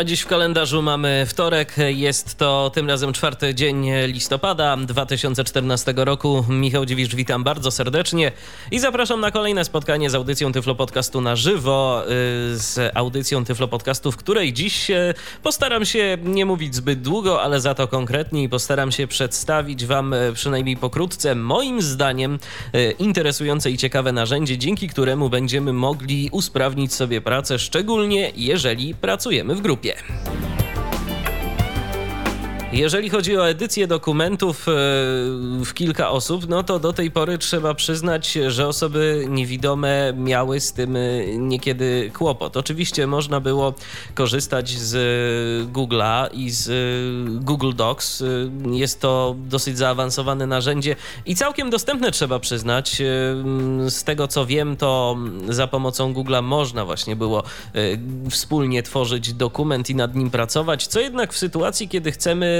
A dziś w kalendarzu mamy wtorek. Jest to tym razem czwarty dzień listopada 2014 roku. Michał Dziwisz, witam bardzo serdecznie i zapraszam na kolejne spotkanie z audycją Tyflo Podcastu na żywo. Y, z audycją Tyflo Podcastu, w której dziś y, postaram się nie mówić zbyt długo, ale za to konkretnie i postaram się przedstawić Wam y, przynajmniej pokrótce, moim zdaniem, interesujące i ciekawe narzędzie, dzięki któremu będziemy mogli usprawnić sobie pracę, szczególnie jeżeli pracujemy w grupie. Yeah. Jeżeli chodzi o edycję dokumentów e, w kilka osób, no to do tej pory trzeba przyznać, że osoby niewidome miały z tym e, niekiedy kłopot. Oczywiście można było korzystać z Google'a i z Google Docs. Jest to dosyć zaawansowane narzędzie i całkiem dostępne trzeba przyznać. E, z tego co wiem, to za pomocą Google'a można właśnie było wspólnie tworzyć dokument i nad nim pracować. Co jednak w sytuacji, kiedy chcemy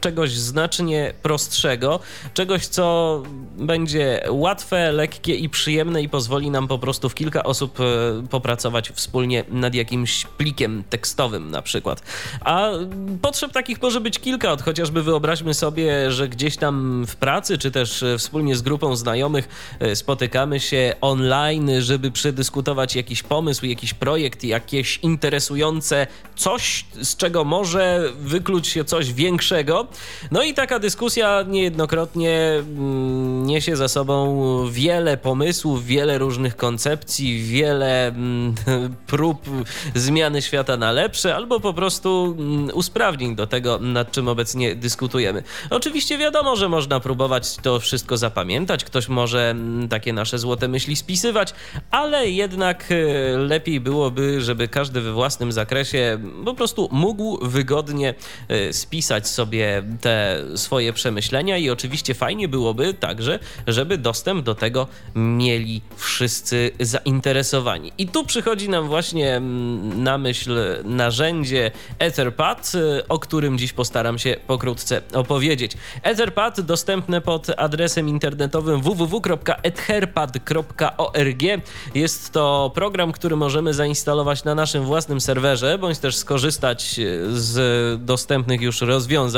czegoś znacznie prostszego, czegoś, co będzie łatwe, lekkie i przyjemne i pozwoli nam po prostu w kilka osób e, popracować wspólnie nad jakimś plikiem tekstowym na przykład. A potrzeb takich może być kilka, od chociażby wyobraźmy sobie, że gdzieś tam w pracy, czy też e, wspólnie z grupą znajomych e, spotykamy się online, żeby przedyskutować jakiś pomysł, jakiś projekt, jakieś interesujące coś, z czego może wykluć się coś większego. No i taka dyskusja niejednokrotnie mm, niesie za sobą wiele pomysłów, wiele różnych koncepcji, wiele mm, prób zmiany świata na lepsze, albo po prostu mm, usprawnień do tego, nad czym obecnie dyskutujemy. Oczywiście wiadomo, że można próbować to wszystko zapamiętać, ktoś może takie nasze złote myśli spisywać, ale jednak e, lepiej byłoby, żeby każdy we własnym zakresie po prostu mógł wygodnie e, spisać sobie te swoje przemyślenia i oczywiście fajnie byłoby także, żeby dostęp do tego mieli wszyscy zainteresowani. I tu przychodzi nam właśnie mm, na myśl narzędzie Etherpad, o którym dziś postaram się pokrótce opowiedzieć. Etherpad dostępne pod adresem internetowym www.etherpad.org. Jest to program, który możemy zainstalować na naszym własnym serwerze, bądź też skorzystać z dostępnych już rozwiązań.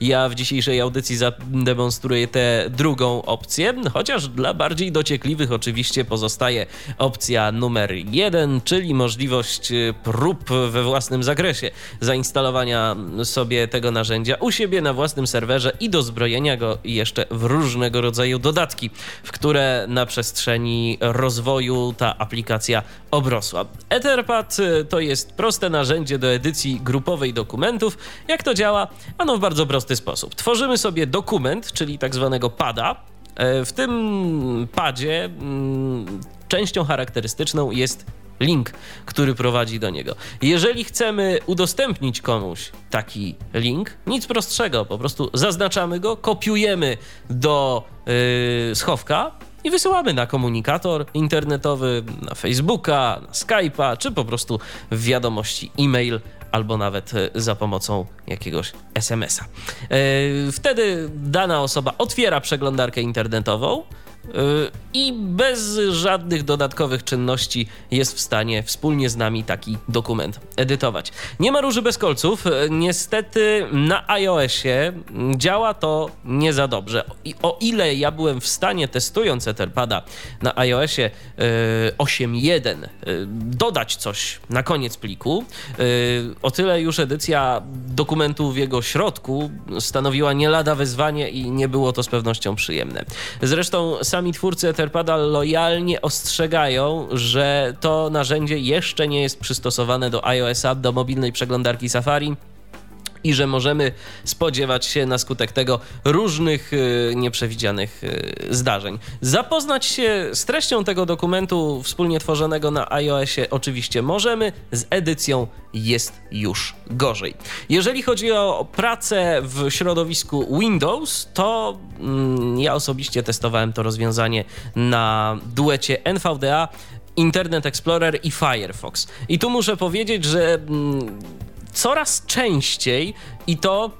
Ja w dzisiejszej audycji zademonstruję tę drugą opcję, chociaż dla bardziej dociekliwych oczywiście pozostaje opcja numer jeden, czyli możliwość y, prób we własnym zakresie zainstalowania sobie tego narzędzia u siebie na własnym serwerze i dozbrojenia go jeszcze w różnego rodzaju dodatki, w które na przestrzeni rozwoju ta aplikacja obrosła. Etherpad y, to jest proste narzędzie do edycji grupowej dokumentów. Jak to działa? Ano w bardzo prosty sposób. Tworzymy sobie dokument, czyli tak zwanego pada. E, w tym padzie mm, częścią charakterystyczną jest link, który prowadzi do niego. Jeżeli chcemy udostępnić komuś taki link, nic prostszego, po prostu zaznaczamy go, kopiujemy do yy, schowka i wysyłamy na komunikator internetowy, na Facebooka, na Skype'a, czy po prostu w wiadomości e-mail albo nawet e, za pomocą jakiegoś SMS-a. E, wtedy dana osoba otwiera przeglądarkę internetową, i bez żadnych dodatkowych czynności jest w stanie wspólnie z nami taki dokument edytować. Nie ma róży bez kolców. Niestety na iOSie działa to nie za dobrze. I o ile ja byłem w stanie testując Etherpada na iOSie 8.1 y, y, dodać coś na koniec pliku, y, o tyle już edycja dokumentu w jego środku stanowiła nie lada wyzwanie i nie było to z pewnością przyjemne. Zresztą sami twórcy Etherpada lojalnie ostrzegają, że to narzędzie jeszcze nie jest przystosowane do iOS-a, do mobilnej przeglądarki Safari i że możemy spodziewać się na skutek tego różnych y, nieprzewidzianych y, zdarzeń. Zapoznać się z treścią tego dokumentu wspólnie tworzonego na iOSie oczywiście możemy, z edycją jest już gorzej. Jeżeli chodzi o pracę w środowisku Windows, to mm, ja osobiście testowałem to rozwiązanie na duecie NVDA Internet Explorer i Firefox. I tu muszę powiedzieć, że mm, coraz częściej i to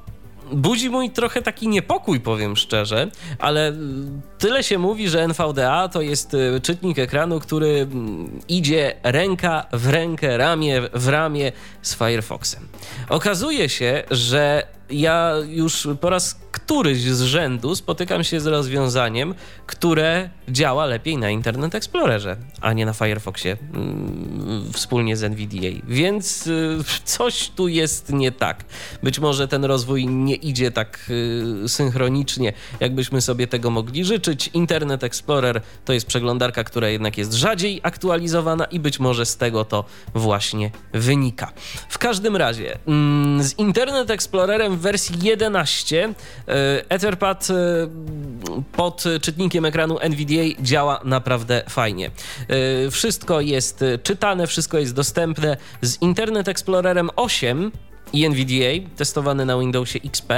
budzi mój trochę taki niepokój, powiem szczerze, ale tyle się mówi, że NVDA to jest y, czytnik ekranu, który mm, idzie ręka w rękę, ramię w ramię z Firefoxem. Okazuje się, że ja już po raz któryś z rzędu spotykam się z rozwiązaniem, które działa lepiej na Internet Explorerze, a nie na Firefoxie mm, wspólnie z NVDA. Więc y, coś tu jest nie tak. Być może ten rozwój nie idzie tak y, synchronicznie, jakbyśmy sobie tego mogli życzyć. Internet Explorer to jest przeglądarka, która jednak jest rzadziej aktualizowana i być może z tego to właśnie wynika. W każdym razie mm, z Internet Explorerem w wersji 11 E, Etherpad e, pod czytnikiem ekranu NVDA działa naprawdę fajnie. E, wszystko jest czytane, wszystko jest dostępne z Internet Explorerem 8 i NVDA, testowany na Windowsie XP.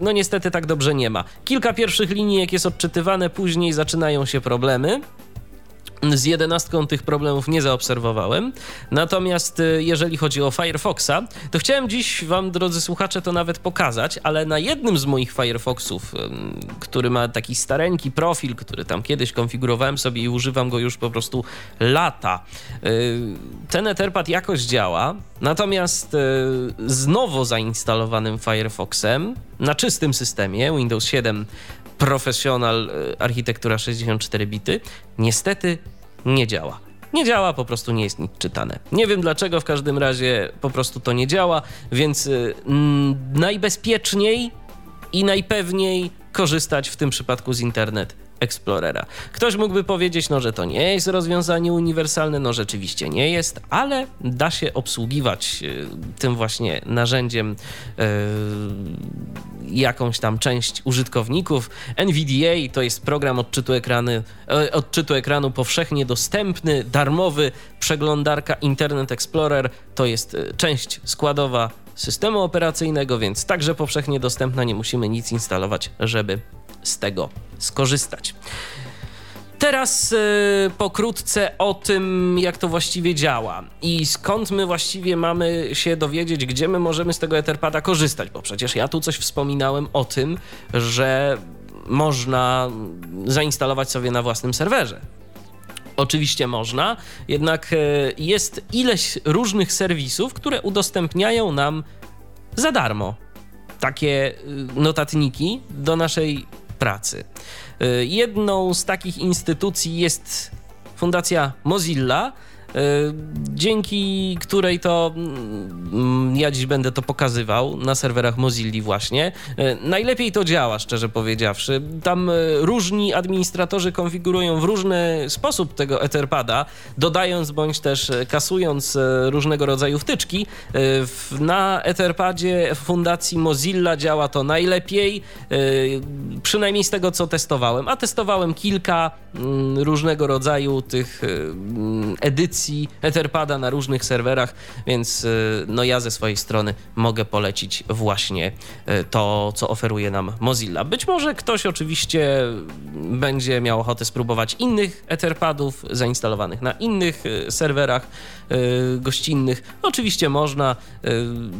No niestety tak dobrze nie ma. Kilka pierwszych linijek jest odczytywane, później zaczynają się problemy. Z jedenastką tych problemów nie zaobserwowałem. Natomiast y, jeżeli chodzi o Firefoxa, to chciałem dziś Wam, drodzy słuchacze, to nawet pokazać, ale na jednym z moich Firefoxów, który ma taki stareńki profil, który tam kiedyś konfigurowałem sobie i używam go już po prostu lata, y, ten Etherpad jakoś działa. Natomiast y, z nowo zainstalowanym Firefoxem na czystym systemie Windows 7 profesjonal e, architektura 64 bity, niestety nie działa. Nie działa, po prostu nie jest nic czytane. Nie wiem dlaczego, w każdym razie po prostu to nie działa, więc mm, najbezpieczniej i najpewniej korzystać w tym przypadku z internet Explorera. Ktoś mógłby powiedzieć, no, że to nie jest rozwiązanie uniwersalne, no rzeczywiście nie jest, ale da się obsługiwać e, tym właśnie narzędziem yy, jakąś tam część użytkowników. NVDA to jest program odczytu, ekrany, yy, odczytu ekranu powszechnie dostępny, darmowy, przeglądarka Internet Explorer to jest część składowa systemu operacyjnego, więc także powszechnie dostępna, nie musimy nic instalować, żeby z tego skorzystać. Teraz yy, pokrótce o tym, jak to właściwie działa i skąd my właściwie mamy się dowiedzieć, gdzie my możemy z tego Etherpada korzystać, bo przecież ja tu coś wspominałem o tym, że można zainstalować sobie na własnym serwerze. Oczywiście można, jednak yy, jest ileś różnych serwisów, które udostępniają nam za darmo takie y, notatniki do naszej pracy. Y, jedną z takich instytucji jest Fundacja Mozilla, dzięki której to mm, ja dziś będę to pokazywał na serwerach Mozilla właśnie. E, najlepiej to działa, szczerze powiedziawszy. Tam e, różni administratorzy konfigurują w różny sposób tego Etherpada, dodając bądź też kasując różnego rodzaju wtyczki. Na Etherpadzie Fundacji Mozilla działa to najlepiej, przynajmniej z tego co testowałem, a testowałem kilka mm, różnego rodzaju tych edycji edycji Etherpada na różnych serwerach, więc y, no ja ze swojej strony mogę polecić właśnie y, to, co oferuje nam Mozilla. Być może ktoś oczywiście będzie miał ochotę spróbować innych Etherpadów zainstalowanych na innych y, serwerach gościnnych. Oczywiście można.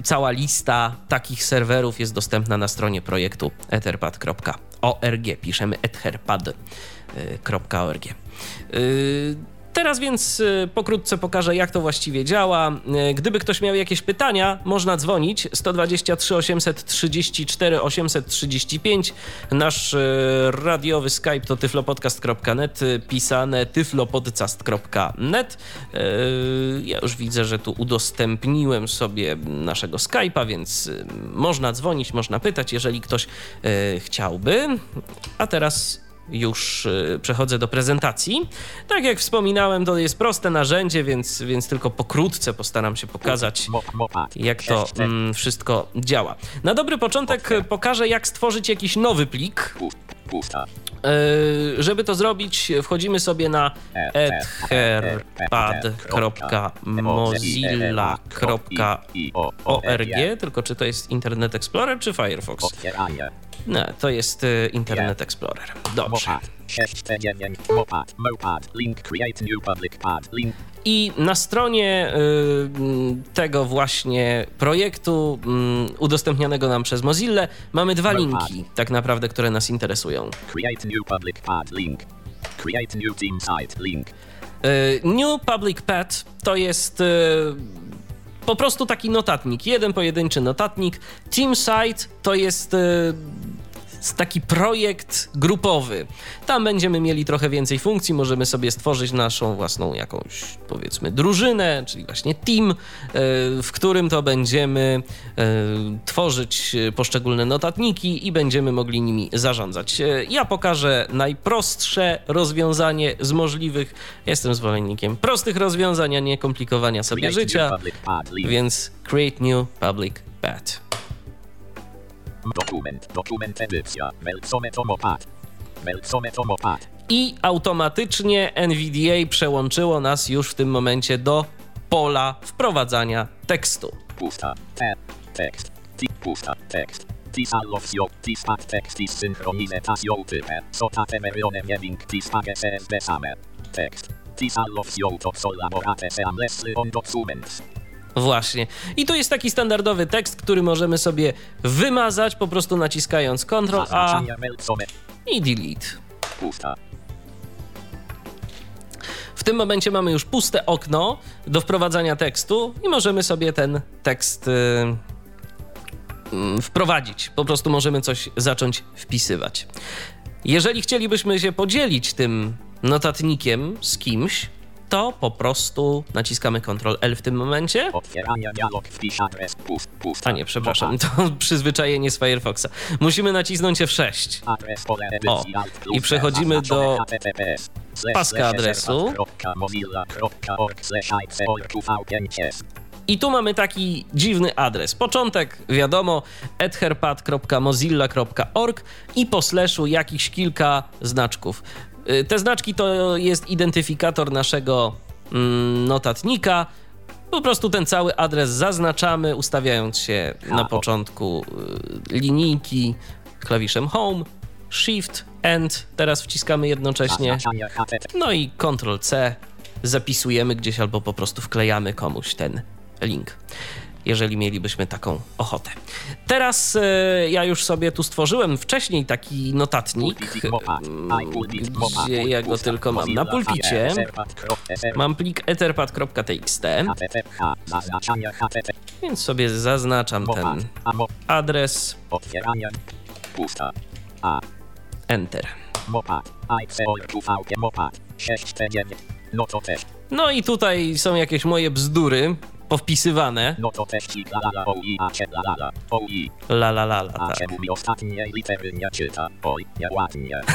Cała lista takich serwerów jest dostępna na stronie projektu etherpad.org. Piszemy etherpad.org. Teraz więc y, pokrótce pokażę, jak to właściwie działa. Y, gdyby ktoś miał jakieś pytania, można dzwonić 123 834 835. Nasz y, radiowy Skype to tyflopodcast.net, pisane tyflopodcast.net. Ja już widzę, że tu udostępniłem sobie naszego Skype'a, więc można dzwonić, można pytać, jeżeli ktoś chciałby. A teraz już y, przechodzę do prezentacji. Tak jak wspominałem, to jest proste narzędzie, więc, więc tylko pokrótce postaram się pokazać, jak to mm, wszystko działa. Na dobry początek pokażę, jak stworzyć jakiś nowy plik. Yy, żeby to zrobić, wchodzimy sobie na etherpad.mozilla.org, tylko czy to jest Internet Explorer czy Firefox? No, to jest y, Internet Explorer. Dobrze. 6T9, Mopad, Mopad, link create new public pad, link I na stronie y, tego właśnie projektu y, udostępnianego nam przez Mozilla mamy dwa linki, tak naprawdę, które nas interesują. create new public pad, link create new team site, link Y, New Public Pad to jest po prostu taki notatnik, jeden pojedynczy notatnik. Team Site to jest taki projekt grupowy. Tam będziemy mieli trochę więcej funkcji, możemy sobie stworzyć naszą własną jakąś, powiedzmy, drużynę, czyli właśnie team, y, w którym to będziemy y, tworzyć y, poszczególne notatniki i będziemy mogli nimi zarządzać. Ja pokażę najprostsze rozwiązanie z możliwych. Jestem zwolennikiem prostych rozwiązań, a nie komplikowania sobie życia, więc create new public pad. Dokument, dokument edycja, Melcometo Mopad, Melcometo Mopad, i automatycznie NVDA przełączyło nas już w tym momencie do pola wprowadzania tekstu. pusta, te, tekst, ti, pusta, tekst, tis allofio, tis pat tekstis synchronizetatio type, sota temerione link tis page same, tekst, tis allofio to collaborate seam lesly on documents, Właśnie. I tu jest taki standardowy tekst, który możemy sobie wymazać po prostu naciskając Ctrl A i Delete. pusta, W tym momencie mamy już puste okno do wprowadzania tekstu i możemy sobie ten tekst y, mm, wprowadzić. Po prostu możemy coś zacząć wpisywać. Jeżeli chcielibyśmy się podzielić tym notatnikiem z kimś, to po prostu naciskamy Ctrl L w tym momencie. dialog wpisz adres, A nie, przepraszam, to przyzwyczajenie z Firefoxa. Musimy nacisnąć F6. adres pole edycji O, i przechodzimy do paska adresu. servat.mozilla.org slash ICOR5S. I tu mamy taki dziwny adres. Początek, wiadomo, etherpad.mozilla.org i po slashu jakichś kilka znaczków. Y, Te znaczki to jest identyfikator naszego mm, notatnika. Po prostu ten cały adres zaznaczamy, ustawiając się na początku y, linijki klawiszem Home, Shift, End. Teraz wciskamy jednocześnie. No i Ctrl C zapisujemy gdzieś albo po prostu wklejamy komuś ten link, jeżeli mielibyśmy taką ochotę. Teraz e, ja już sobie tu stworzyłem wcześniej taki notatnik, mopad, gdzie ja go tylko mam na pulpicie. Mam plik etherpad.txt, więc sobie zaznaczam ten adres, Enter. mopad, ICOR5 mopad, 6T9, to też, No i tutaj są jakieś moje bzdury powpisywane. no to też ci la la la oi, a la la la, oi, La la la la, a tak. czemu mi ostatniej litery nie czyta, oj, nieładnie.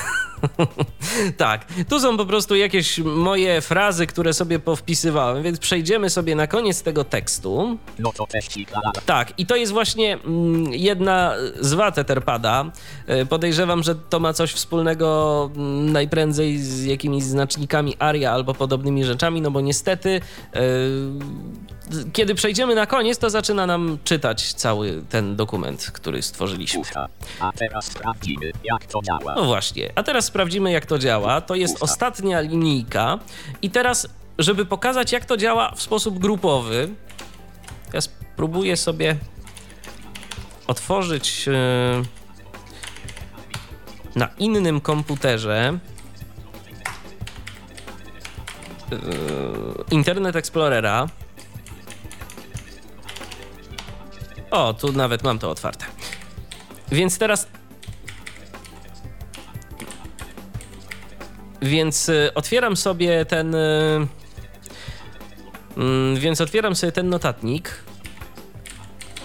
Tak, tu są po prostu jakieś moje frazy, które sobie powpisywałem, więc przejdziemy sobie na koniec tego tekstu. No to też ci la la. Tak, i to jest właśnie mm, jedna z wad Etherpada. E, Podejrzewam, że to ma coś wspólnego mm, najprędzej z jakimiś znacznikami ARIA albo podobnymi rzeczami, no bo niestety e, kiedy przejdziemy na koniec, to zaczyna nam czytać cały ten dokument, który stworzyliśmy. A teraz sprawdzimy, jak to działa. No właśnie, a teraz sprawdzimy, jak to działa. To jest ostatnia linijka. I teraz, żeby pokazać, jak to działa w sposób grupowy, ja spróbuję sobie otworzyć e, na innym komputerze e, Internet Explorera. O, tu nawet mam to otwarte. Więc teraz Więc y, otwieram sobie ten. y, mm, Więc otwieram sobie ten notatnik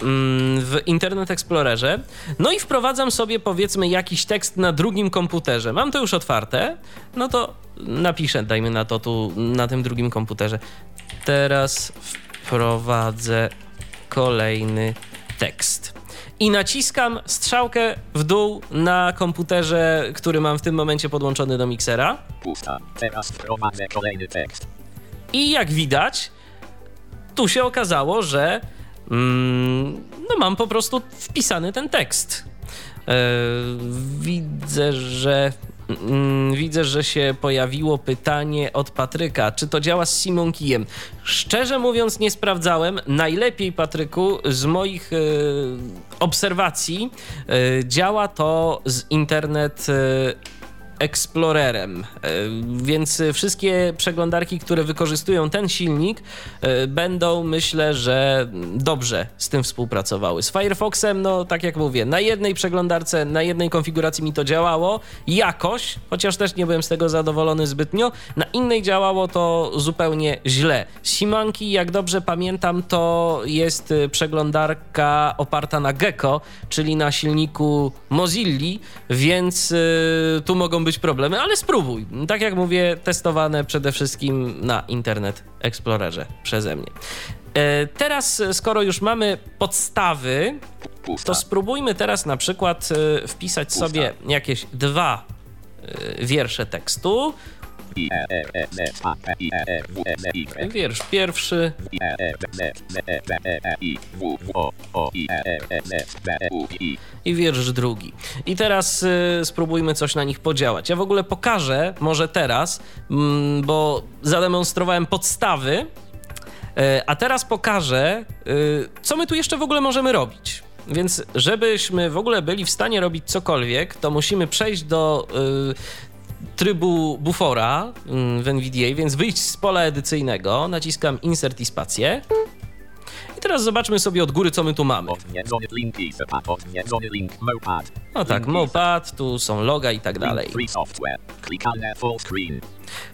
mm, w Internet Explorerze. No i wprowadzam sobie powiedzmy jakiś tekst na drugim komputerze. Mam to już otwarte. No to napiszę, dajmy na to tu na tym drugim komputerze. Teraz wprowadzę kolejny tekst. I naciskam strzałkę w dół na komputerze, który mam w tym momencie podłączony do miksera. Pusta. Teraz wprowadzę kolejny tekst. I jak widać, tu się okazało, że mm, no mam po prostu wpisany ten tekst. E, widzę, że widzę, że się pojawiło pytanie od Patryka. Czy to działa z Simon Kijem? Szczerze mówiąc, nie sprawdzałem. Najlepiej, Patryku, z moich y, obserwacji y, działa to z internet. Explorerem, e, więc wszystkie przeglądarki, które wykorzystują ten silnik, e, będą myślę, że dobrze z tym współpracowały. Z Firefoxem, no tak jak mówię, na jednej przeglądarce, na jednej konfiguracji mi to działało jakoś, chociaż też nie byłem z tego zadowolony zbytnio. Na innej działało to zupełnie źle. Simanki, jak dobrze pamiętam, to jest przeglądarka oparta na Gecko, czyli na silniku Mozilli, więc tu mogą być być problemy, ale spróbuj. Tak jak mówię, testowane przede wszystkim na Internet Explorerze przeze mnie. E, teraz, skoro już mamy podstawy, to spróbujmy teraz na przykład e, wpisać sobie jakieś dwa e, wiersze tekstu. Wiersz pierwszy. I wiersz drugi. I teraz y, spróbujmy coś na nich podziałać. Ja w ogóle pokażę, może teraz, mm, bo zademonstrowałem podstawy, y, a teraz pokażę, y, co my tu jeszcze w ogóle możemy robić. Więc żebyśmy w ogóle byli w stanie robić cokolwiek, to musimy przejść do y, trybu bufora mm, w NVDA, więc wyjść z pola edycyjnego, naciskam Insert i spację. I teraz zobaczmy sobie od góry, co my tu mamy. No tak, Mopad, tu są loga i tak dalej.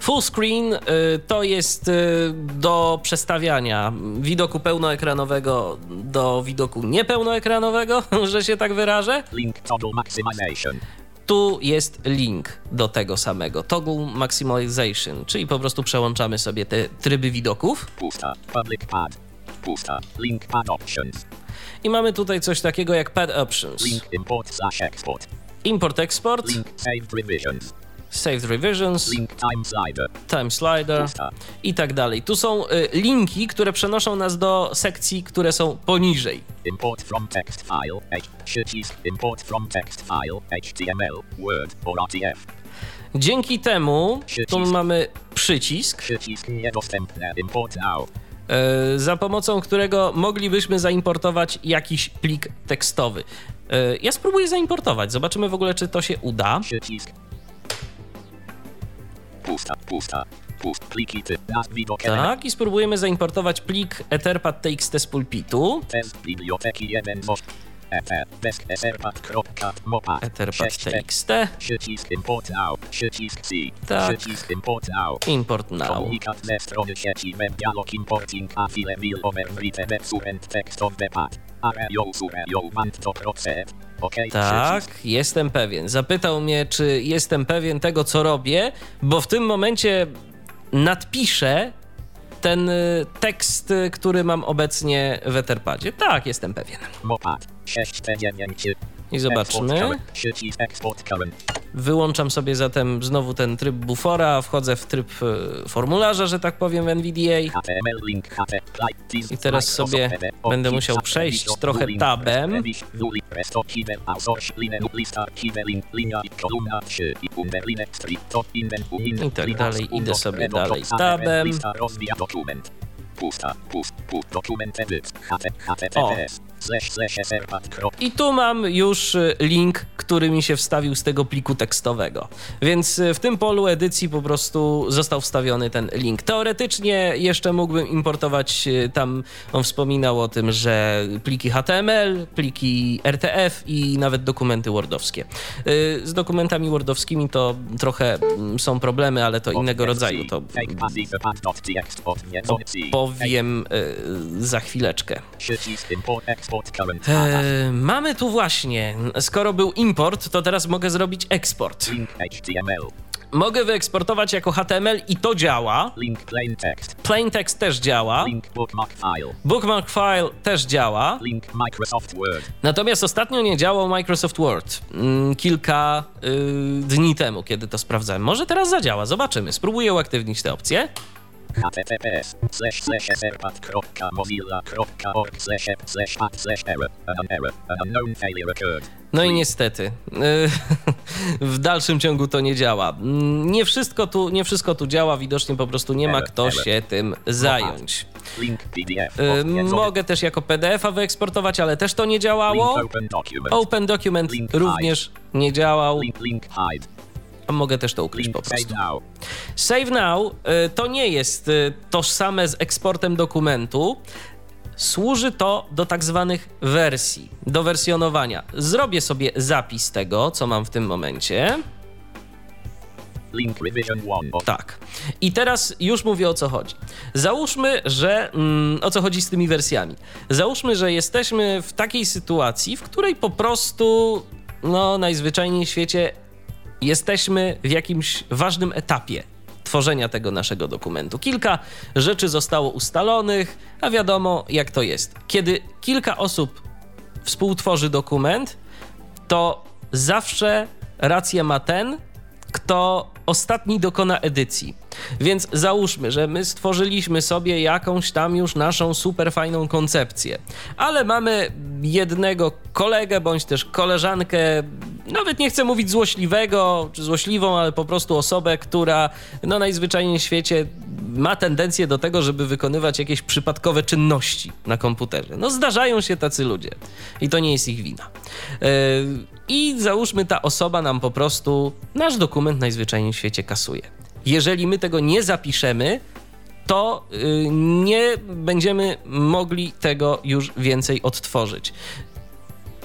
Full screen y, to jest y, do przestawiania widoku pełnoekranowego do widoku niepełnoekranowego, że się tak wyrażę. Maximization tu jest link do tego samego. Toggle Maximalization, czyli po prostu przełączamy sobie te tryby widoków. Pusta, public pad. Pusta, link pad options. I mamy tutaj coś takiego jak pad options. Link import slash export. Import export. Link saved revisions saved revisions, link time slider, time slider i tak dalej. Tu są y, linki, które przenoszą nas do sekcji, które są poniżej. Import from text file, przycisk import from text file, HTML, Word or RTF. Dzięki temu tu mamy przycisk. Przycisk niedostępny, import now y, za pomocą którego moglibyśmy zaimportować jakiś plik tekstowy. Y, ja spróbuję zaimportować, zobaczymy w ogóle, czy to się uda. Przycisk Pusta, pusta. Pust, pliki typ, widok Tak, i spróbujemy zaimportować plik etherpad.txt z pulpitu. Test biblioteki 1 etherpad.txt Przycisk import now. Przycisk C. Tak. Przycisk import now. Import now. Komunikat ze strony sieci web dialog importing a file will overwrite web text of the pad. Areo sureo want to proceed. Okay, tak, jestem pewien. Zapytał mnie, czy jestem pewien tego, co robię, bo w tym momencie nadpiszę ten y, tekst, y, który mam obecnie w Etherpadzie. Tak, jestem pewien. Mopad 6 i zobaczmy. Wyłączam sobie zatem znowu ten tryb bufora, wchodzę w tryb e, formularza, że tak powiem w NVDA. I teraz sobie będę musiał przejść trochę tabem. I tak dalej, idę sobie dalej tabem. Pusta, pust, pust, dokument edyt, https, i tu mam już link, który mi się wstawił z tego pliku tekstowego. Więc w tym polu edycji po prostu został wstawiony ten link. Teoretycznie jeszcze mógłbym importować, tam on wspominał o tym, że pliki HTML, pliki RTF i nawet dokumenty wordowskie. Z dokumentami wordowskimi to trochę są problemy, ale to innego rodzaju. To powiem za chwileczkę. E, mamy tu właśnie, skoro był import, to teraz mogę zrobić eksport. Mogę wyeksportować jako HTML i to działa. Link plain text. Plain text też działa. Link bookmark file. Bookmark file też działa. Link Microsoft Word. Natomiast ostatnio nie działał Microsoft Word. Mm, kilka y, dni temu, kiedy to sprawdzałem. Może teraz zadziała, zobaczymy. Spróbuję uaktywnić tę opcję. Https slash slash slash app slash slash error. An error. An unknown failure occurred. No i niestety, y, w dalszym ciągu to nie działa. Mm, Nie wszystko tu, nie wszystko tu działa, widocznie po prostu nie ma kto się tym zająć. Y. Mogę też jako PDF-a wyeksportować, ale też to nie działało. open document. Również nie działał. A mogę też to ukryć po prostu. save now. Y, to nie jest y, tożsame z eksportem dokumentu. Służy to do tak zwanych wersji, do wersjonowania. Zrobię sobie zapis tego, co mam w tym momencie. Link revision 1 of Tak. I teraz już mówię o co chodzi. Załóżmy, że. Mm, o co chodzi z tymi wersjami? Załóżmy, że jesteśmy w takiej sytuacji, w której po prostu, no, najzwyczajniej w świecie jesteśmy w jakimś ważnym etapie tworzenia tego naszego dokumentu. Kilka rzeczy zostało ustalonych, a wiadomo, jak to jest. Kiedy kilka osób współtworzy dokument, to zawsze rację ma ten, kto ostatni dokona edycji. Więc załóżmy, że my stworzyliśmy sobie jakąś tam już naszą super fajną koncepcję, ale mamy jednego kolegę bądź też koleżankę, nawet nie chcę mówić złośliwego czy złośliwą, ale po prostu osobę, która no najzwyczajniej w świecie ma tendencję do tego, żeby wykonywać jakieś przypadkowe czynności na komputerze. No zdarzają się tacy ludzie i to nie jest ich wina. Yy, I załóżmy, ta osoba nam po prostu nasz dokument najzwyczajniej w świecie kasuje. Jeżeli my tego nie zapiszemy, to yy, nie będziemy mogli tego już więcej odtworzyć.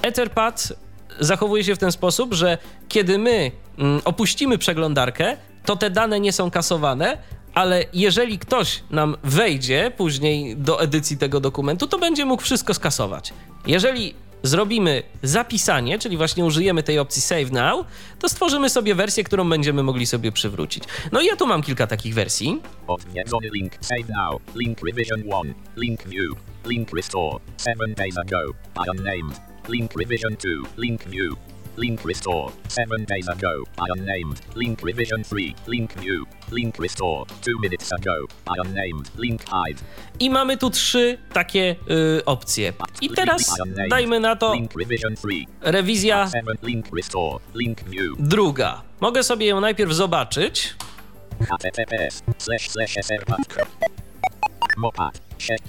Etherpad zachowuje się w ten sposób, że kiedy my mm, opuścimy przeglądarkę, to te dane nie są kasowane, ale jeżeli ktoś nam wejdzie później do edycji tego dokumentu, to będzie mógł wszystko skasować. Jeżeli zrobimy zapisanie, czyli właśnie użyjemy tej opcji Save Now, to stworzymy sobie wersję, którą będziemy mogli sobie przywrócić. No i ja tu mam kilka takich wersji. Link save now. Link revision 1. Link view. Link restore. 7 days ago. Unnamed. Link revision 2. Link view. Link restore. 7 days ago. I unnamed. Link revision 3. Link view. Link restore. 2 minutes ago. I unnamed. Link hide. I mamy tu trzy takie y, opcje. I teraz dajmy na to Link revision 3. rewizja 7. Link restore. Link view. druga. Mogę sobie ją najpierw zobaczyć. https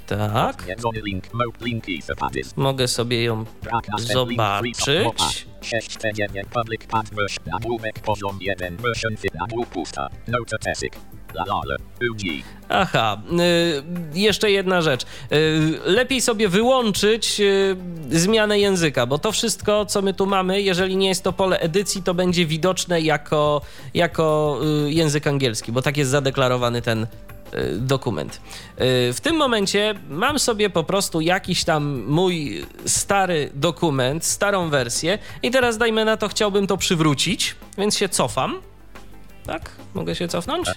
Tak. Link etherpadis. Mogę sobie ją mopa. zobaczyć. 6 9 public pad merge nagłówek poziom 1 version fit nagłów pusta notatesik lalale UG Aha, y, jeszcze jedna rzecz. Y, lepiej sobie wyłączyć y, zmianę języka, bo to wszystko, co my tu mamy, jeżeli nie jest to pole edycji, to będzie widoczne jako, jako y, język angielski, bo tak jest zadeklarowany ten dokument. Y, W tym momencie mam sobie po prostu jakiś tam mój stary dokument, starą wersję i teraz dajmy na to, chciałbym to przywrócić, więc się cofam. Tak? Mogę się cofnąć?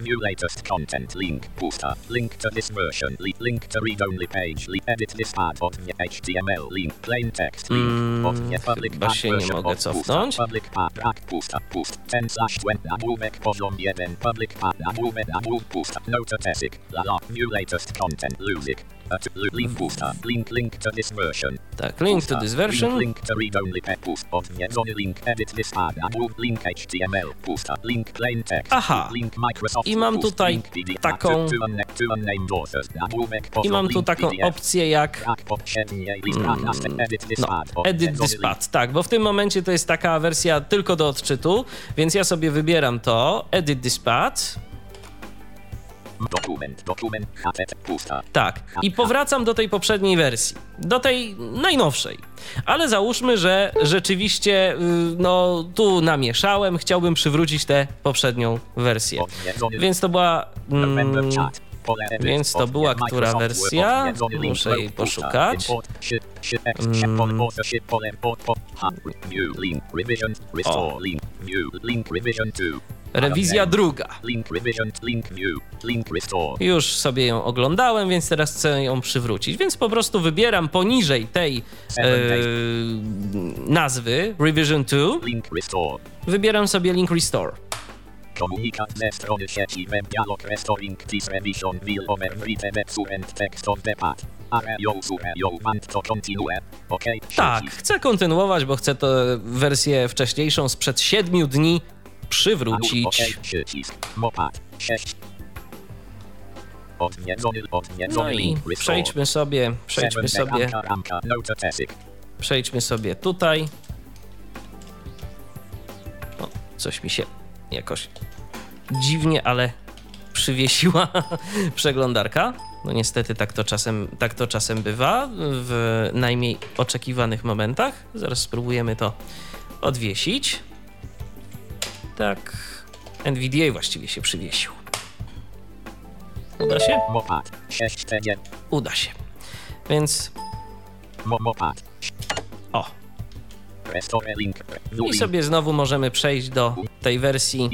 View latest content. Link pusta. Link to this version. Li, link to read only page. Edit this of HTML link plain text. Link Mm, of public chyba się nie mogę cofnąć. public pad brak pusta. Pust. 10 slash 20 nagłówek poziom 1 public pad nagłówek nagłów pusta. Notatesik lala view latest content link pusta link link to this version Tak, link to this version. Link, link to read only pust. Odwiedzony link edit this. Nagłów link HTML. Pusta. Link plain text. Aha. Link Microsoft. I mam tutaj taką- I mam tu taką opcję jak this no. Edit this pad. Tak, bo w tym momencie to jest taka wersja tylko do odczytu, więc ja sobie wybieram to, Edit this pad. Dokument. Dokument. HTTP. Pusta. Tak, i powracam do tej poprzedniej wersji, do tej najnowszej. Ale załóżmy, że rzeczywiście, y, no, tu namieszałem, chciałbym przywrócić tę poprzednią wersję. Więc to była. Mm, więc to była która wersja? Muszę jej poszukać. Ship. Ship. X. Ship. Pole. Authorship. Pole. Import. po- ha- View. Link. Revision. Restore. Link. View. Link. Revision 2. rewizja druga. Już sobie ją oglądałem, więc teraz chcę ją przywrócić. Więc po prostu wybieram poniżej tej e, nazwy Revision 2, Link restore. wybieram sobie link Restore. Komunikat ze strony sieci web dialog restoring this revision will overwrite the current text of the? OK. Tak, chcę kontynuować, bo chcę tę wersję wcześniejszą sprzed 7 dni. Przywrócić. Przycisk. Mopat. 6. Odwiedzony, odwiedzony No i przejdźmy sobie, przejdźmy sobie, przejdźmy sobie tutaj. O, coś mi się jakoś dziwnie, ale przywiesiła przeglądarka. No niestety tak to czasem, tak to czasem bywa w najmniej oczekiwanych momentach. Zaraz spróbujemy to odwiesić. Tak, NVDA właściwie się przywiesił. Uda się? Mopat. 6 TG. Uda się. Więc o, i sobie znowu możemy przejść do tej wersji,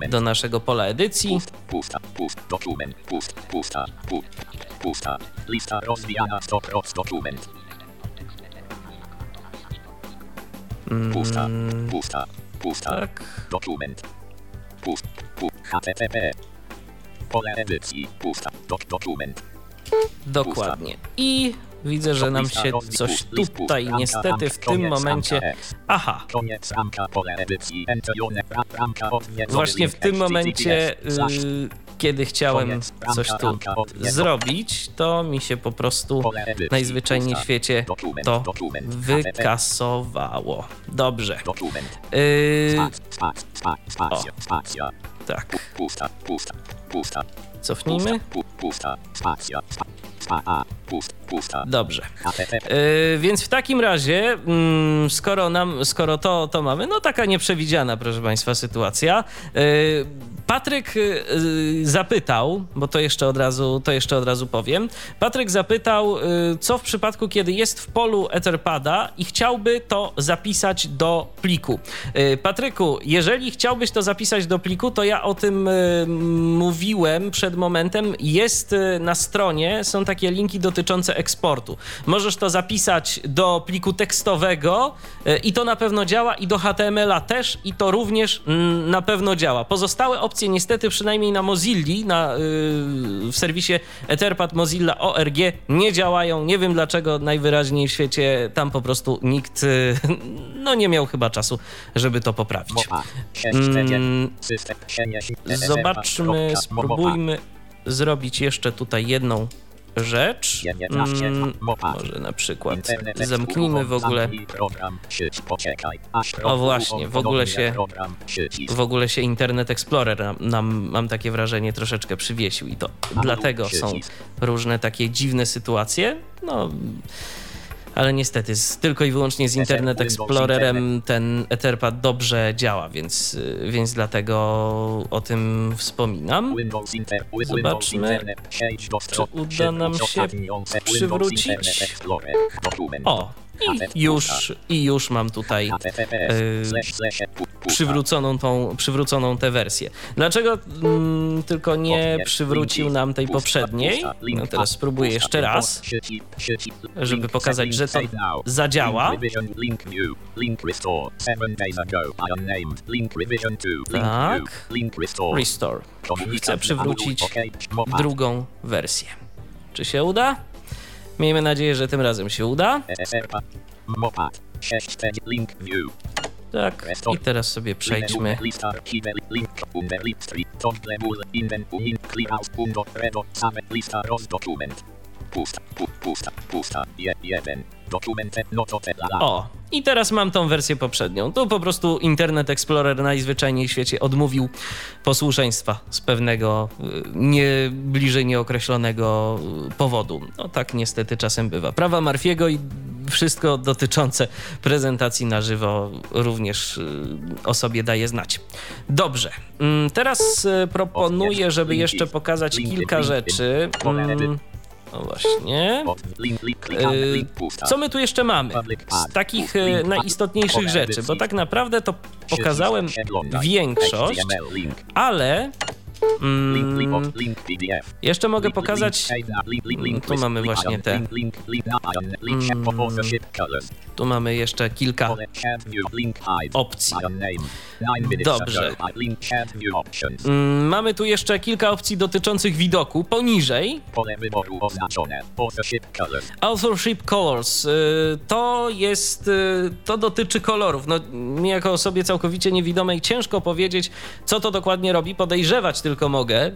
Mm. do naszego pola edycji. Pust, pusta, pust, dokument, pust, pusta, pu, pusta. Lista rozwijana 100% dokument. Pusta, pusta, pusta. Tak, Dokument. Pust, pu, HTTP. Pole edycji, pusta, dok, dokument. dokładnie. I widzę, że nam się coś pust, pust, tutaj niestety w tym momencie. Aha, właśnie w tym momencie, slash, y, kiedy chciałem coś tu zrobić, to mi się po prostu najzwyczajniej w świecie to wykasowało. Dobrze. Spacja. tak, cofnijmy. Dobrze. Yy, więc w takim razie, mm, skoro, nam, skoro to, to mamy, no taka nieprzewidziana, proszę Państwa, sytuacja. Yy, Patryk yy, zapytał, bo to jeszcze od razu, to jeszcze od razu powiem. Patryk zapytał, yy, co w przypadku, kiedy jest w polu Etherpada i chciałby to zapisać do pliku. Patryku, jeżeli chciałbyś to zapisać do pliku, to ja o tym mówiłem przed momentem. Jest na stronie, są takie linki dotyczące eksportu. Możesz to zapisać do pliku tekstowego i to na pewno działa, i do HTML-a też, i to również mm, na pewno działa. Pozostałe opcje niestety, przynajmniej na Mozilli, na, yy, w serwisie Etherpad Mozilla ORG nie działają. Nie wiem dlaczego, najwyraźniej w świecie tam po prostu nikt yy, no nie miał chyba czasu, żeby to poprawić. mopa, 6 Mm, Zobaczmy, spróbujmy zrobić jeszcze tutaj jedną rzecz. Mm, może na przykład zamknijmy w ogóle O, właśnie, w ogóle się- w ogóle się Internet Explorer nam, nam mam takie wrażenie troszeczkę przywiesił i to dlatego są różne takie dziwne sytuacje. No ale niestety z, tylko i wyłącznie z Internet Explorerem ten Etherpad dobrze działa, więc, więc dlatego o tym wspominam. Zobaczmy, czy uda nam się przywrócić. O, i już, i już mam tutaj pusta. przywróconą tą, przywróconą tę wersję. Dlaczego mm, tylko nie przywrócił nam tej poprzedniej? No teraz spróbuję jeszcze raz, żeby pokazać, że to zadziała. Link revision, link new, link restore, seven days ago, unnamed, link revision 2, link Tak. restore. Chcę przywrócić drugą wersję. Czy się uda? Miejmy nadzieję, że tym razem się uda. SSR, mopat, 6 link view, Tak, i teraz sobie przejdźmy. Pusta, pu, pusta, pusta, je, jeden, dokument, no to te, la, la. O, i teraz mam tą wersję poprzednią. Tu po prostu Internet Explorer najzwyczajniej w świecie odmówił posłuszeństwa z pewnego y, nie, bliżej nieokreślonego powodu. No tak niestety czasem bywa. Prawa Marfiego i wszystko dotyczące prezentacji na żywo również y, o sobie daje znać. Dobrze, mm, teraz y, proponuję, żeby jeszcze pokazać kilka rzeczy. No właśnie. Pusta. Co my tu jeszcze mamy z takich e, najistotniejszych rzeczy? Bo tak naprawdę to pokazałem większość, ale Mm, jeszcze mogę pokazać, link, tu mamy właśnie te. Colors. tu mamy jeszcze kilka opcji. Dobrze. Mm, Mamy tu jeszcze kilka opcji dotyczących widoku. Poniżej. Authorship Colors. y, To jest, y, to dotyczy kolorów. No, mi jako osobie całkowicie niewidomej ciężko powiedzieć, co to dokładnie robi. Podejrzewać tylko mogę,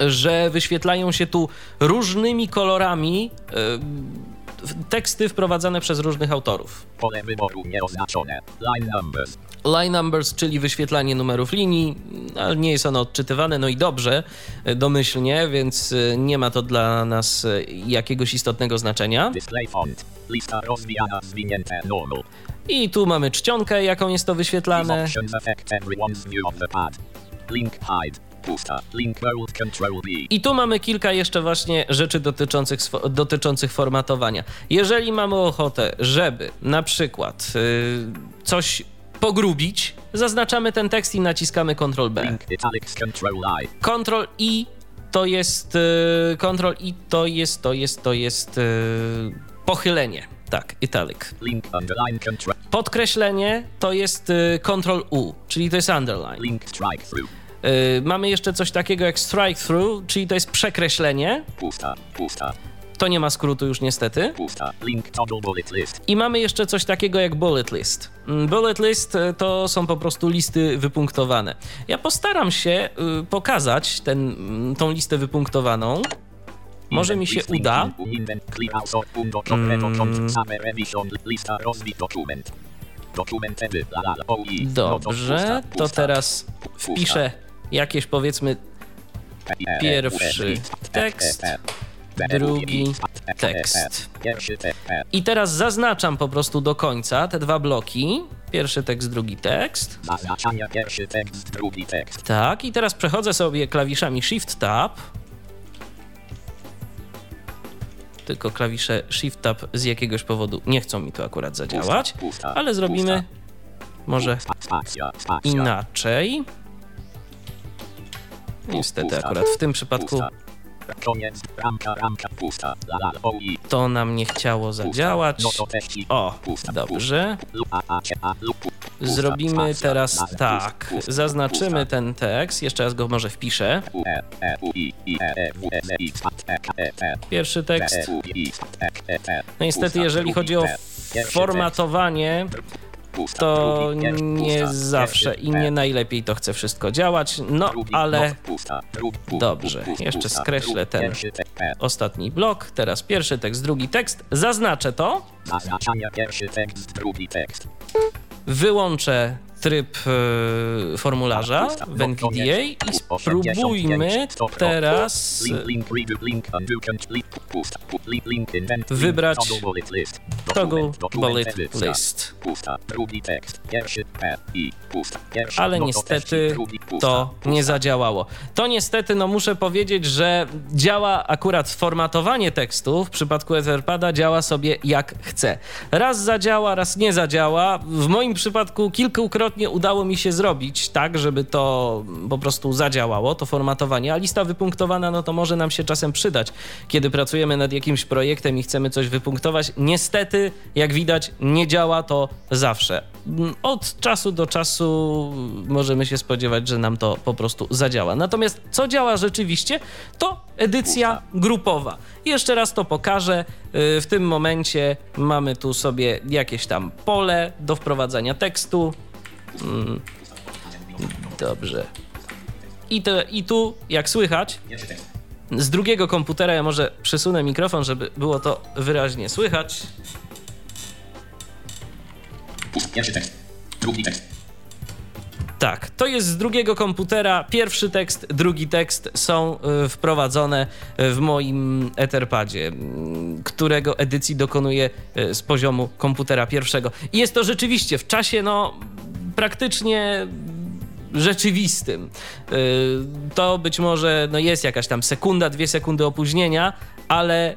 że wyświetlają się tu różnymi kolorami y, teksty wprowadzane przez różnych autorów. Pole wyboru nieoznaczone. Line numbers. Line numbers, czyli wyświetlanie numerów linii, ale nie jest ono odczytywane, no i dobrze, y, domyślnie, więc y, nie ma to dla nas jakiegoś istotnego znaczenia. Display font. Lista rozwijana zwinięte normal. I tu mamy czcionkę, jaką jest to wyświetlane. Link hide. Pusta. Link Alt Control B. I tu mamy kilka jeszcze właśnie rzeczy dotyczących, dotyczących formatowania. Jeżeli mamy ochotę, żeby na przykład y, coś pogrubić, zaznaczamy ten tekst i naciskamy Ctrl B. Link italics Control I. Ctrl I to jest y, Ctrl I to jest to jest to jest y, pochylenie. Tak, italic. Link underline. Podkreślenie to jest y, Ctrl U, czyli to jest underline. Link strike through. Y, mamy jeszcze coś takiego jak strike through, czyli to jest przekreślenie. Pusta. Pusta. To nie ma skrótu już niestety. Pusta. Link bullet list. I mamy jeszcze coś takiego jak bullet list. Mm, Bullet list y, to są po prostu listy wypunktowane. Ja postaram się y, pokazać ten, mm, tą listę wypunktowaną. Może mi się uda. No Dobrze, to teraz wpiszę jakieś powiedzmy pierwszy tekst, drugi tekst. I teraz zaznaczam po prostu do końca te dwa bloki. Pierwszy tekst, drugi tekst. Zaznaczanie pierwszy tekst, drugi tekst. Tak, i teraz przechodzę sobie klawiszami Shift Tab. Tylko klawisze Shift Tab z jakiegoś powodu nie chcą mi tu akurat zadziałać, ale zrobimy może inaczej. Niestety akurat w tym przypadku Pusta. Koniec, ramka, ramka, pusta. La la la oi. to nam nie chciało zadziałać. No. O, dobrze. Zrobimy teraz tak. Zaznaczymy ten tekst. Jeszcze raz go może wpiszę. Pierwszy tekst. E, e, e. No niestety, jeżeli chodzi o formatowanie, to nie zawsze i nie najlepiej to chce wszystko działać. No ale Dobrze, jeszcze skreślę ten. ostatni blok. Teraz pierwszy tekst, drugi tekst. Zaznaczę to. Wyłączę tryb e, formularza w NVDA i spróbujmy teraz Wybrać toggle bullet list. ale no niestety to nie zadziałało. To niestety, no muszę powiedzieć, że działa akurat formatowanie tekstu w przypadku Etherpada działa sobie jak chce. Raz zadziała, raz nie zadziała. W moim przypadku kilkukrotnie udało mi się zrobić tak, żeby to po prostu zadziałało, to formatowanie, a lista wypunktowana, no to może nam się czasem przydać, kiedy pracujemy nad jakimś projektem i chcemy coś wypunktować. Niestety, jak widać, nie działa to zawsze. Od czasu do czasu możemy się spodziewać, że nam to po prostu zadziała. Natomiast co działa rzeczywiście, to edycja grupowa. Jeszcze raz to pokażę. Yy, W tym momencie mamy tu sobie jakieś tam pole do wprowadzania tekstu. Mm, Dobrze. I, te, I tu, jak słychać, z drugiego komputera ja może przesunę mikrofon, żeby było to wyraźnie słychać. Pierwszy tekst, drugi tekst. Tak, to jest z drugiego komputera. Pierwszy tekst, drugi tekst są y, wprowadzone w moim Etherpadzie, mm, którego edycji dokonuję y, z poziomu komputera pierwszego. I jest to rzeczywiście w czasie, no, praktycznie rzeczywistym. Y, to być może no jest jakaś tam sekunda, dwie sekundy opóźnienia, ale y,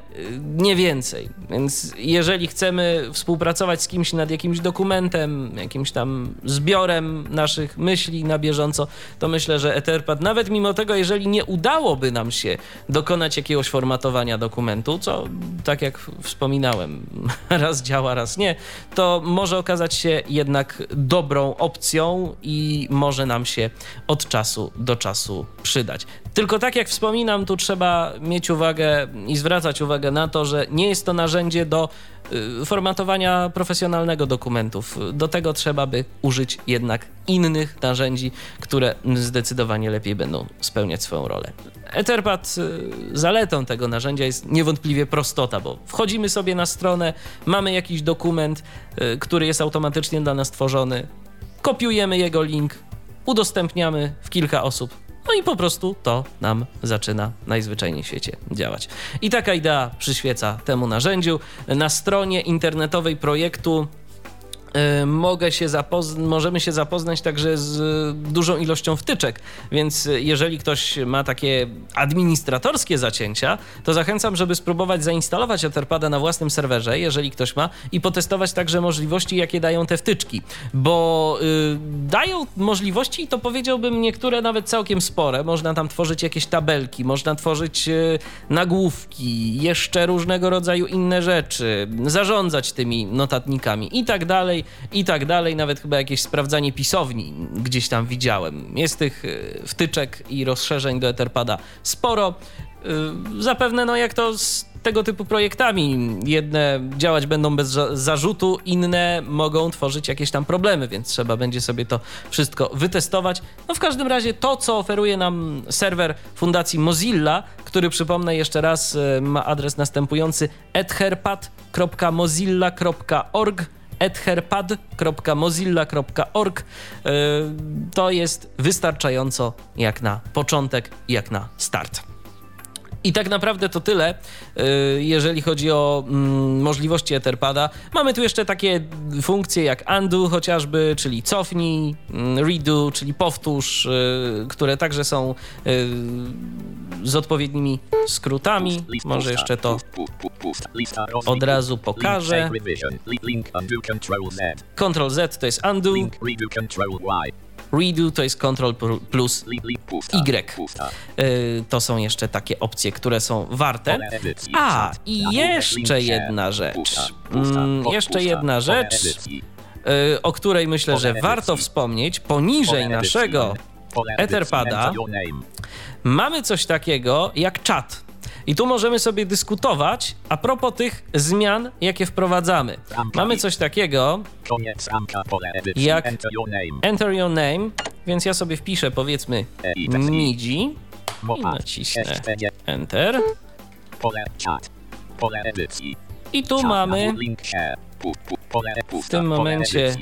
nie więcej. Więc jeżeli chcemy współpracować z kimś nad jakimś dokumentem, jakimś tam zbiorem naszych myśli na bieżąco, to myślę, że Etherpad, nawet mimo tego, jeżeli nie udałoby nam się dokonać jakiegoś formatowania dokumentu, co tak jak wspominałem, raz działa, raz nie, to może okazać się jednak dobrą opcją i może nam się od czasu do czasu przydać. Tylko tak jak wspominam, tu trzeba mieć uwagę i zwracać uwagę na to, że nie jest to narzędzie do y, formatowania profesjonalnego dokumentów. Do tego trzeba by użyć jednak innych narzędzi, które zdecydowanie lepiej będą spełniać swoją rolę. Etherpad y, zaletą tego narzędzia jest niewątpliwie prostota, bo wchodzimy sobie na stronę, mamy jakiś dokument, y, który jest automatycznie dla nas tworzony, kopiujemy jego link, udostępniamy w kilka osób no i po prostu to nam zaczyna najzwyczajniej w świecie działać. I taka idea przyświeca temu narzędziu. Na stronie internetowej projektu mogę się możemy się zapoznać także z dużą ilością wtyczek, więc jeżeli ktoś ma takie administratorskie zacięcia, to zachęcam, żeby spróbować zainstalować Etherpada na własnym serwerze, jeżeli ktoś ma, i potestować także możliwości, jakie dają te wtyczki, bo y, dają możliwości i to powiedziałbym niektóre nawet całkiem spore. Można tam tworzyć jakieś tabelki, można tworzyć y, nagłówki, jeszcze różnego rodzaju inne rzeczy, zarządzać tymi notatnikami i tak dalej i tak dalej. Nawet chyba jakieś sprawdzanie pisowni gdzieś tam widziałem. Jest tych e, wtyczek i rozszerzeń do Etherpada sporo. E, zapewne, no jak to z tego typu projektami, jedne działać będą bez zarzutu, inne mogą tworzyć jakieś tam problemy, więc trzeba będzie sobie to wszystko wytestować. No w każdym razie to, co oferuje nam serwer Fundacji Mozilla, który przypomnę jeszcze raz e, ma adres następujący etherpad.mozilla.org etherpad.mozilla.org. E, to jest wystarczająco jak na początek, jak na start. I tak naprawdę to tyle, e, jeżeli chodzi o mm, możliwości Etherpada. Mamy tu jeszcze takie funkcje jak undo chociażby, czyli cofnij, mm, redo, czyli powtórz, e, które także są z odpowiednimi skrótami. Może jeszcze to od razu pokażę. Ctrl Z to jest undo. Redo to jest Ctrl plus Y. Y, to są jeszcze takie opcje, które są warte. A, i jeszcze jedna rzecz. Mm, jeszcze jedna rzecz, o której myślę, że warto wspomnieć. Poniżej naszego Etherpada mamy coś takiego jak czat. I tu możemy sobie dyskutować a propos tych zmian, jakie wprowadzamy. Mamy coś takiego jak Enter Your Name, więc ja sobie wpiszę powiedzmy MIDI i nacisnę Enter. I tu mamy w tym momencie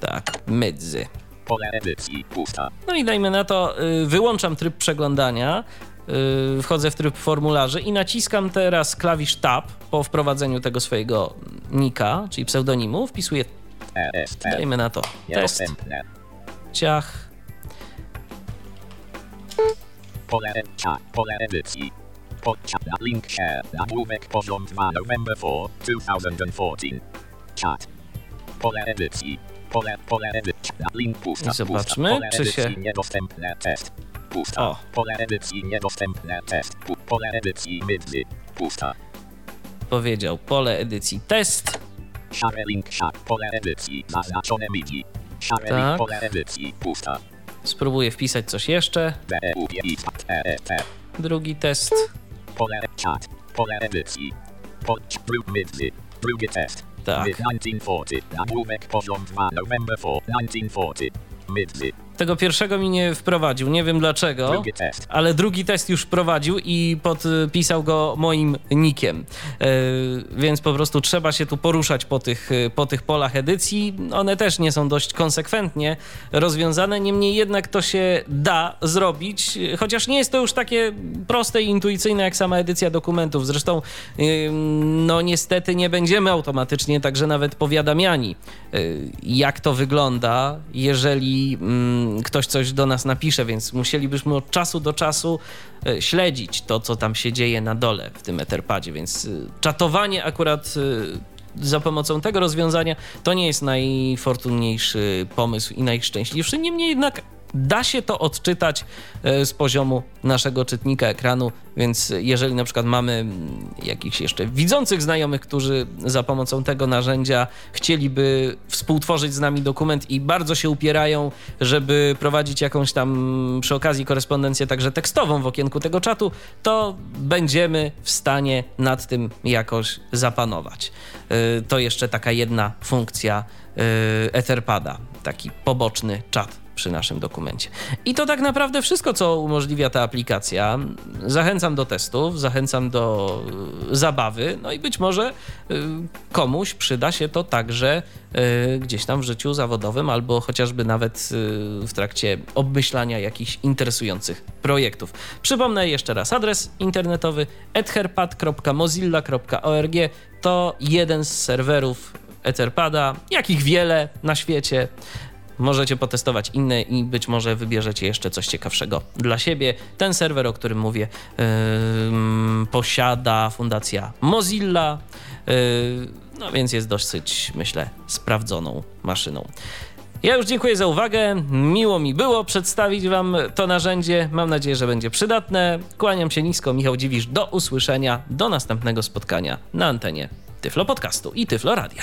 tak, mydzy. Pole edycji pusta. No i dajmy na to, y, wyłączam tryb przeglądania, y, wchodzę w tryb formularzy i naciskam teraz klawisz Tab po wprowadzeniu tego swojego nika, czyli pseudonimu, wpisuję, dajmy na to, test, ciach. Pole, pole edycji. Link share. Nagłówek poziom 2 November 4 2014. Chat. Pole edycji. Pole, pole edycji. Link pusta. Zobaczmy, pusta. czy się... Niedostępne test. Pusta. O. Pole edycji niedostępne test. Pole edycji mydzy. Pusta. Powiedział pole edycji test. Share link share. Pole edycji zaznaczone MIDI. Share tak. link pole edycji pusta. Spróbuję wpisać coś jeszcze. Drugi test. Pole chat. Pole edycji. Pod midzy. Drugi test. Tak. 1940. Nagłówek poziom 2 November 4 1940. Midzy. Tego pierwszego mi nie wprowadził, nie wiem dlaczego, Drugi ale drugi test już wprowadził i podpisał go moim nikiem. E, Więc po prostu trzeba się tu poruszać po tych, po tych polach edycji. One też nie są dość konsekwentnie rozwiązane, niemniej jednak to się da zrobić, chociaż nie jest to już takie proste i intuicyjne jak sama edycja dokumentów. Zresztą, ym, no niestety nie będziemy automatycznie także nawet powiadamiani, jak to wygląda, jeżeli ym, ktoś coś do nas napisze, więc musielibyśmy od czasu do czasu y, śledzić to, co tam się dzieje na dole w tym Etherpadzie, więc y, czatowanie akurat y, za pomocą tego rozwiązania to nie jest najfortunniejszy pomysł i najszczęśliwszy. Niemniej jednak da się to odczytać e, z poziomu naszego czytnika ekranu, więc jeżeli na przykład mamy mm, jakichś jeszcze widzących znajomych, którzy za pomocą tego narzędzia chcieliby współtworzyć z nami dokument i bardzo się upierają, żeby prowadzić jakąś tam przy okazji korespondencję także tekstową w okienku tego czatu, to będziemy w stanie nad tym jakoś zapanować. E, To jeszcze taka jedna funkcja e, Etherpada, taki poboczny czat przy naszym dokumencie. I to tak naprawdę wszystko, co umożliwia ta aplikacja. Zachęcam do testów, zachęcam do y, zabawy, no i być może y, komuś przyda się to także y, gdzieś tam w życiu zawodowym, albo chociażby nawet w trakcie obmyślania jakichś interesujących projektów. Przypomnę jeszcze raz adres internetowy etherpad.mozilla.org to jeden z serwerów Etherpada, jakich wiele na świecie. Możecie potestować inne i być może wybierzecie jeszcze coś ciekawszego dla siebie. Ten serwer, o którym mówię, ym, posiada fundacja Mozilla, yy, no więc jest dosyć, myślę, sprawdzoną maszyną. Ja już dziękuję za uwagę. Miło mi było przedstawić Wam to narzędzie. Mam nadzieję, że będzie przydatne. Kłaniam się nisko, Michał Dziwisz. Do usłyszenia, do następnego spotkania na antenie Tyflo Podcastu i Tyflo Radia.